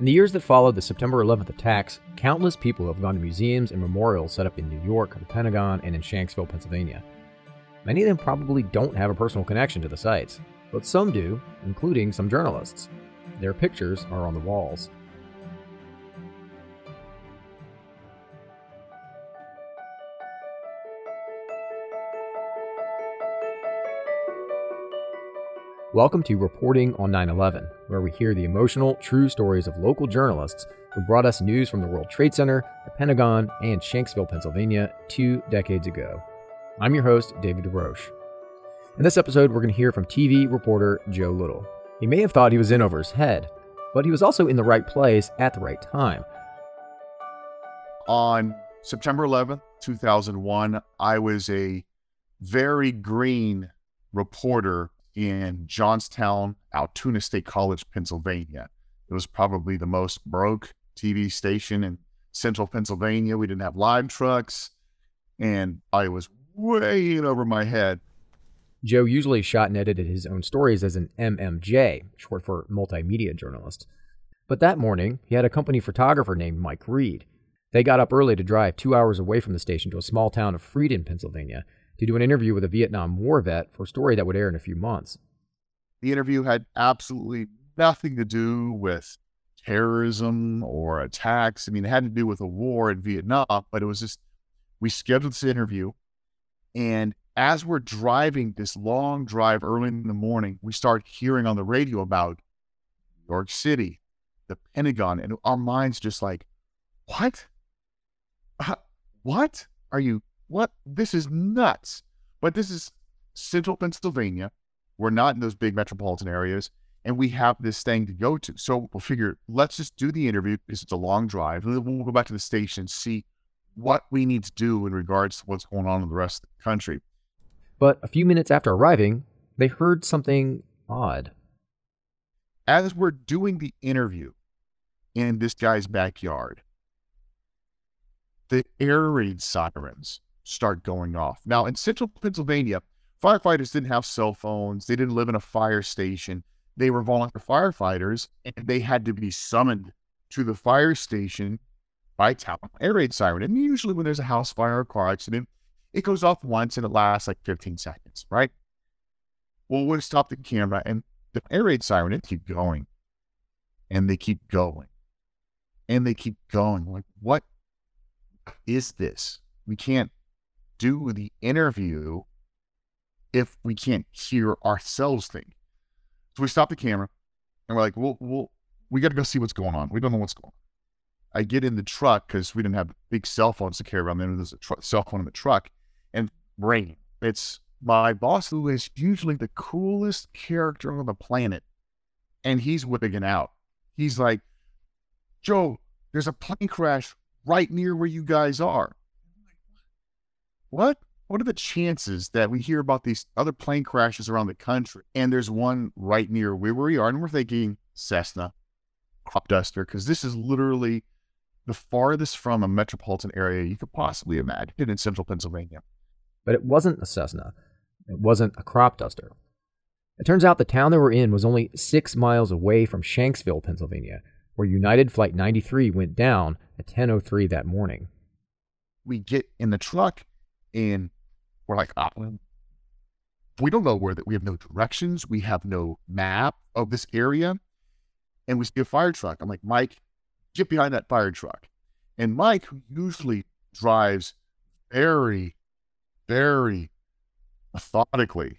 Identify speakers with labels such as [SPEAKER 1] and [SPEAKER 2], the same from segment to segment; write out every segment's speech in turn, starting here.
[SPEAKER 1] In the years that followed the September 11th attacks, countless people have gone to museums and memorials set up in New York, the Pentagon, and in Shanksville, Pennsylvania. Many of them probably don't have a personal connection to the sites, but some do, including some journalists. Their pictures are on the walls. Welcome to Reporting on 9 11, where we hear the emotional, true stories of local journalists who brought us news from the World Trade Center, the Pentagon, and Shanksville, Pennsylvania two decades ago. I'm your host, David DeRocco. In this episode, we're going to hear from TV reporter Joe Little. He may have thought he was in over his head, but he was also in the right place at the right time.
[SPEAKER 2] On September 11th, 2001, I was a very green reporter in Johnstown, Altoona State College, Pennsylvania. It was probably the most broke TV station in central Pennsylvania. We didn't have live trucks, and I was way in over my head.
[SPEAKER 1] Joe usually shot and edited his own stories as an MMJ, short for multimedia journalist. But that morning, he had a company photographer named Mike Reed. They got up early to drive two hours away from the station to a small town of Friedens, Pennsylvania, to do an interview with a Vietnam War vet for a story that would air in a few months.
[SPEAKER 2] The interview had absolutely nothing to do with terrorism or attacks. I mean, it had to do with a war in Vietnam, but it was just, we scheduled this interview. And as we're driving this long drive early in the morning, we start hearing on the radio about New York City, the Pentagon, and our minds just like, what? Uh, what? Are you what? This is nuts. But this is central Pennsylvania. We're not in those big metropolitan areas, and we have this thing to go to. So we'll figure, let's just do the interview because it's a long drive, and then we'll go back to the station and see what we need to do in regards to what's going on in the rest of the country.
[SPEAKER 1] But a few minutes after arriving, they heard something odd.
[SPEAKER 2] As we're doing the interview in this guy's backyard, the air raid sirens start going off. Now, in central Pennsylvania, firefighters didn't have cell phones, they didn't live in a fire station. They were volunteer firefighters, and they had to be summoned to the fire station by town air raid siren. And usually, when there's a house fire or car accident, it goes off once and it lasts like 15 seconds, right? Well, we stop the camera, and the air raid siren it keep going, and they keep going, and they keep going. Like, what is this? We can't do the interview if we can't hear ourselves think. So we stop the camera and we're like, well, well we got to go see what's going on. We don't know what's going on. I get in the truck because we didn't have big cell phones to carry around. Then there's a tr- cell phone in the truck and ring. It's my boss, who is usually the coolest character on the planet. And he's whipping it out. He's like, Joe, there's a plane crash right near where you guys are what what are the chances that we hear about these other plane crashes around the country and there's one right near where we are and we're thinking Cessna, crop duster, because this is literally the farthest from a metropolitan area you could possibly imagine in central Pennsylvania.
[SPEAKER 1] But it wasn't a Cessna. It wasn't a crop duster. It turns out the town they were in was only six miles away from Shanksville, Pennsylvania, where United Flight 93 went down at 10.03 that morning.
[SPEAKER 2] We get in the truck and we're like, ah, we don't know where that. We have no directions. We have no map of this area, and we see a fire truck. I'm like, Mike, get behind that fire truck. And Mike, who usually drives very, very methodically,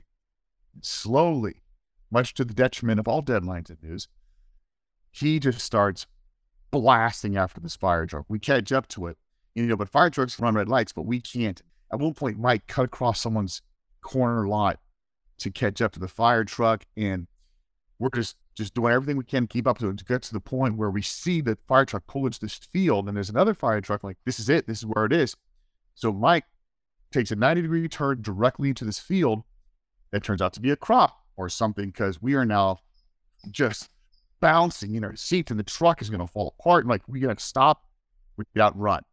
[SPEAKER 2] slowly, much to the detriment of all deadlines and news, he just starts blasting after this fire truck. We catch up to it, you know, but fire trucks run red lights, but we can't at one point, Mike cut across someone's corner lot to catch up to the fire truck, and we're just just doing everything we can to keep up to it to get to the point where we see the fire truck pull into this field, and there's another fire truck. Like this is it. This is where it is. So Mike takes a 90 degree turn directly into this field that turns out to be a crop or something because we are now just bouncing in our seats and the truck is going to fall apart. And like, we got to stop, we get out run.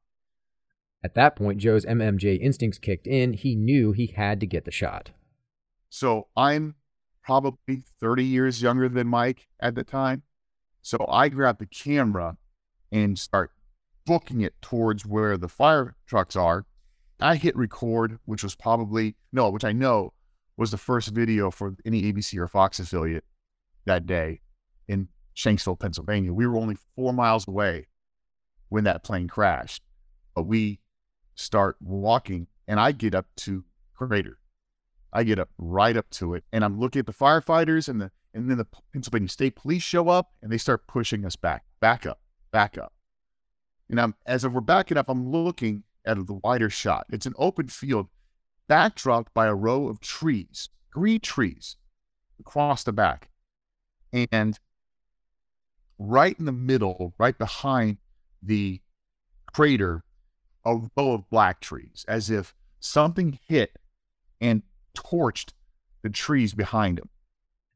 [SPEAKER 1] At that point, Joe's MMJ instincts kicked in. He knew he had to get the shot.
[SPEAKER 2] So I'm probably 30 years younger than Mike at the time. So I grab the camera and start booking it towards where the fire trucks are. I hit record, which was probably, no, which I know was the first video for any ABC or Fox affiliate that day in Shanksville, Pennsylvania. We were only four miles away when that plane crashed, but we start walking and I get up to crater. I get up right up to it and I'm looking at the firefighters and the and then the Pennsylvania State Police show up and they start pushing us back, back up, back up. And I'm as if we're backing up, I'm looking at the wider shot. It's an open field backdropped by a row of trees, green trees across the back. And right in the middle, right behind the crater, a row of black trees, as if something hit and torched the trees behind him.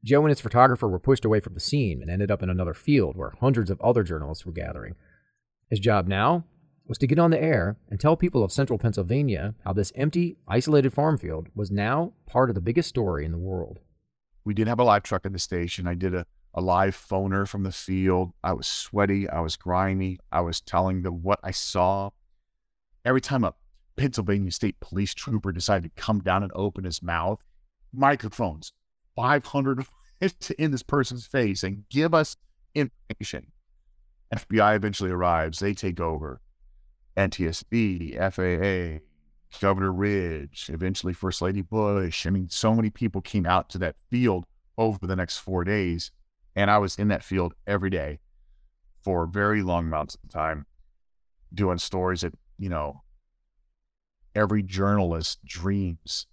[SPEAKER 1] Joe and his photographer were pushed away from the scene and ended up in another field where hundreds of other journalists were gathering. His job now was to get on the air and tell people of central Pennsylvania how this empty, isolated farm field was now part of the biggest story in the world.
[SPEAKER 2] We didn't have a live truck at the station. I did a, a live phoner from the field. I was sweaty. I was grimy. I was telling them what I saw. Every time a Pennsylvania State Police trooper decided to come down and open his mouth, microphones, 500 in this person's face and give us information. FBI eventually arrives. They take over. NTSB, FAA, Governor Ridge, eventually First Lady Bush. I mean, so many people came out to that field over the next four days. And I was in that field every day for very long amounts of time doing stories that, you know, every journalist dreams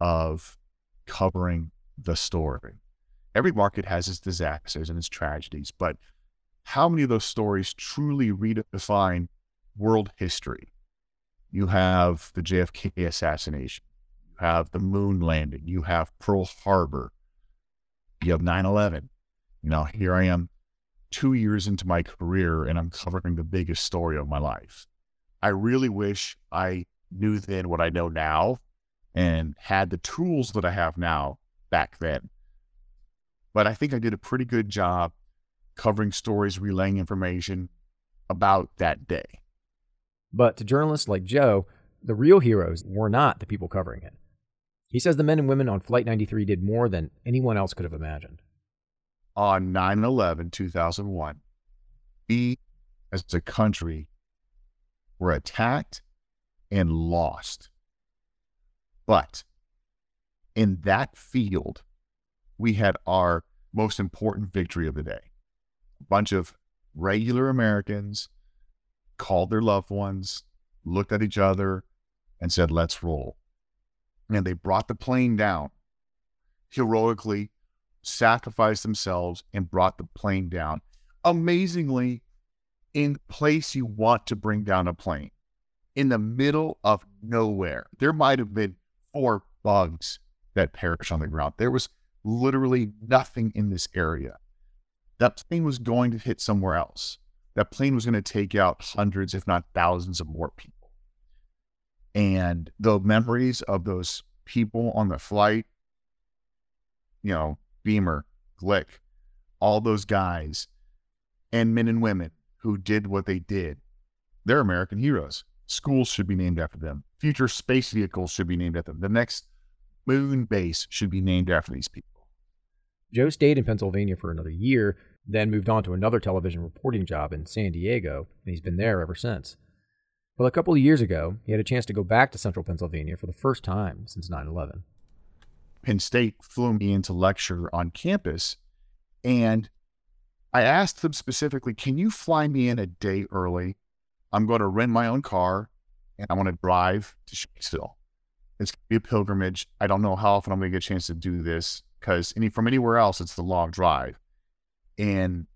[SPEAKER 2] of covering the story. Every market has its disasters and its tragedies, but how many of those stories truly redefine world history? You have the JFK assassination, you have the moon landing, you have Pearl Harbor, you have 9 11. You know, here I am two years into my career and I'm covering the biggest story of my life. I really wish I knew then what I know now and had the tools that I have now back then. But I think I did a pretty good job covering stories, relaying information about that day.
[SPEAKER 1] But to journalists like Joe, the real heroes were not the people covering it. He says the men and women on Flight 93 did more than anyone else could have imagined.
[SPEAKER 2] On 9 11, 2001, we as a country were attacked and lost. But in that field, we had our most important victory of the day. A bunch of regular Americans called their loved ones, looked at each other, and said, Let's roll. And they brought the plane down, heroically sacrificed themselves, and brought the plane down. Amazingly, in place you want to bring down a plane, in the middle of nowhere. There might have been four bugs that perished on the ground. There was literally nothing in this area. That plane was going to hit somewhere else. That plane was going to take out hundreds, if not thousands, of more people. And the memories of those people on the flight, you know, Beamer, Glick, all those guys and men and women who did what they did, they're American heroes. Schools should be named after them. Future space vehicles should be named after them. The next moon base should be named after these people.
[SPEAKER 1] Joe stayed in Pennsylvania for another year, then moved on to another television reporting job in San Diego, and he's been there ever since. Well, a couple of years ago, he had a chance to go back to central Pennsylvania for the first time since 9 11.
[SPEAKER 2] Penn State flew me in to lecture on campus, and I asked them specifically, Can you fly me in a day early? I'm going to rent my own car and I want to drive to Shanksville. It's going to be a pilgrimage. I don't know how often I'm going to get a chance to do this because any, from anywhere else, it's the long drive. And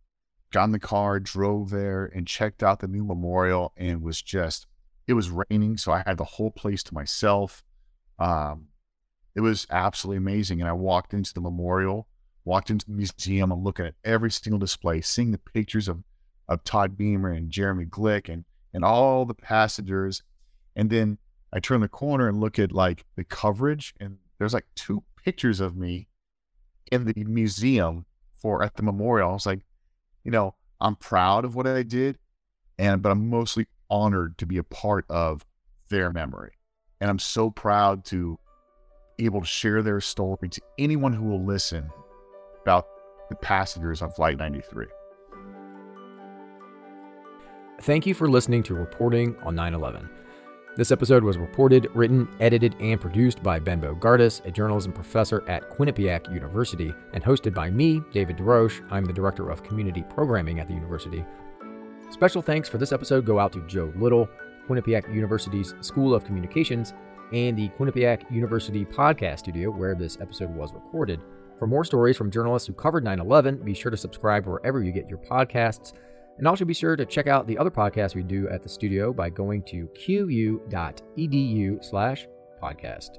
[SPEAKER 2] got in the car, drove there, and checked out the new memorial and was just, it was raining. So I had the whole place to myself. Um, it was absolutely amazing. And I walked into the memorial, walked into the museum. I'm looking at every single display, seeing the pictures of, of Todd Beamer and Jeremy Glick and and all the passengers. And then I turn the corner and look at like the coverage, and there's like two pictures of me in the museum for at the memorial. I was like, you know, I'm proud of what I did, and but I'm mostly honored to be a part of their memory. And I'm so proud to be able to share their story to anyone who will listen about the passengers on Flight 93.
[SPEAKER 1] Thank you for listening to Reporting on 9 11. This episode was reported, written, edited, and produced by Ben Bogardus, a journalism professor at Quinnipiac University, and hosted by me, David DeRocco. I'm the Director of Community Programming at the university. Special thanks for this episode go out to Joe Little, Quinnipiac University's School of Communications, and the Quinnipiac University podcast studio where this episode was recorded. For more stories from journalists who covered 9 11, be sure to subscribe wherever you get your podcasts. And also be sure to check out the other podcasts we do at the studio by going to qu.edu slash podcast.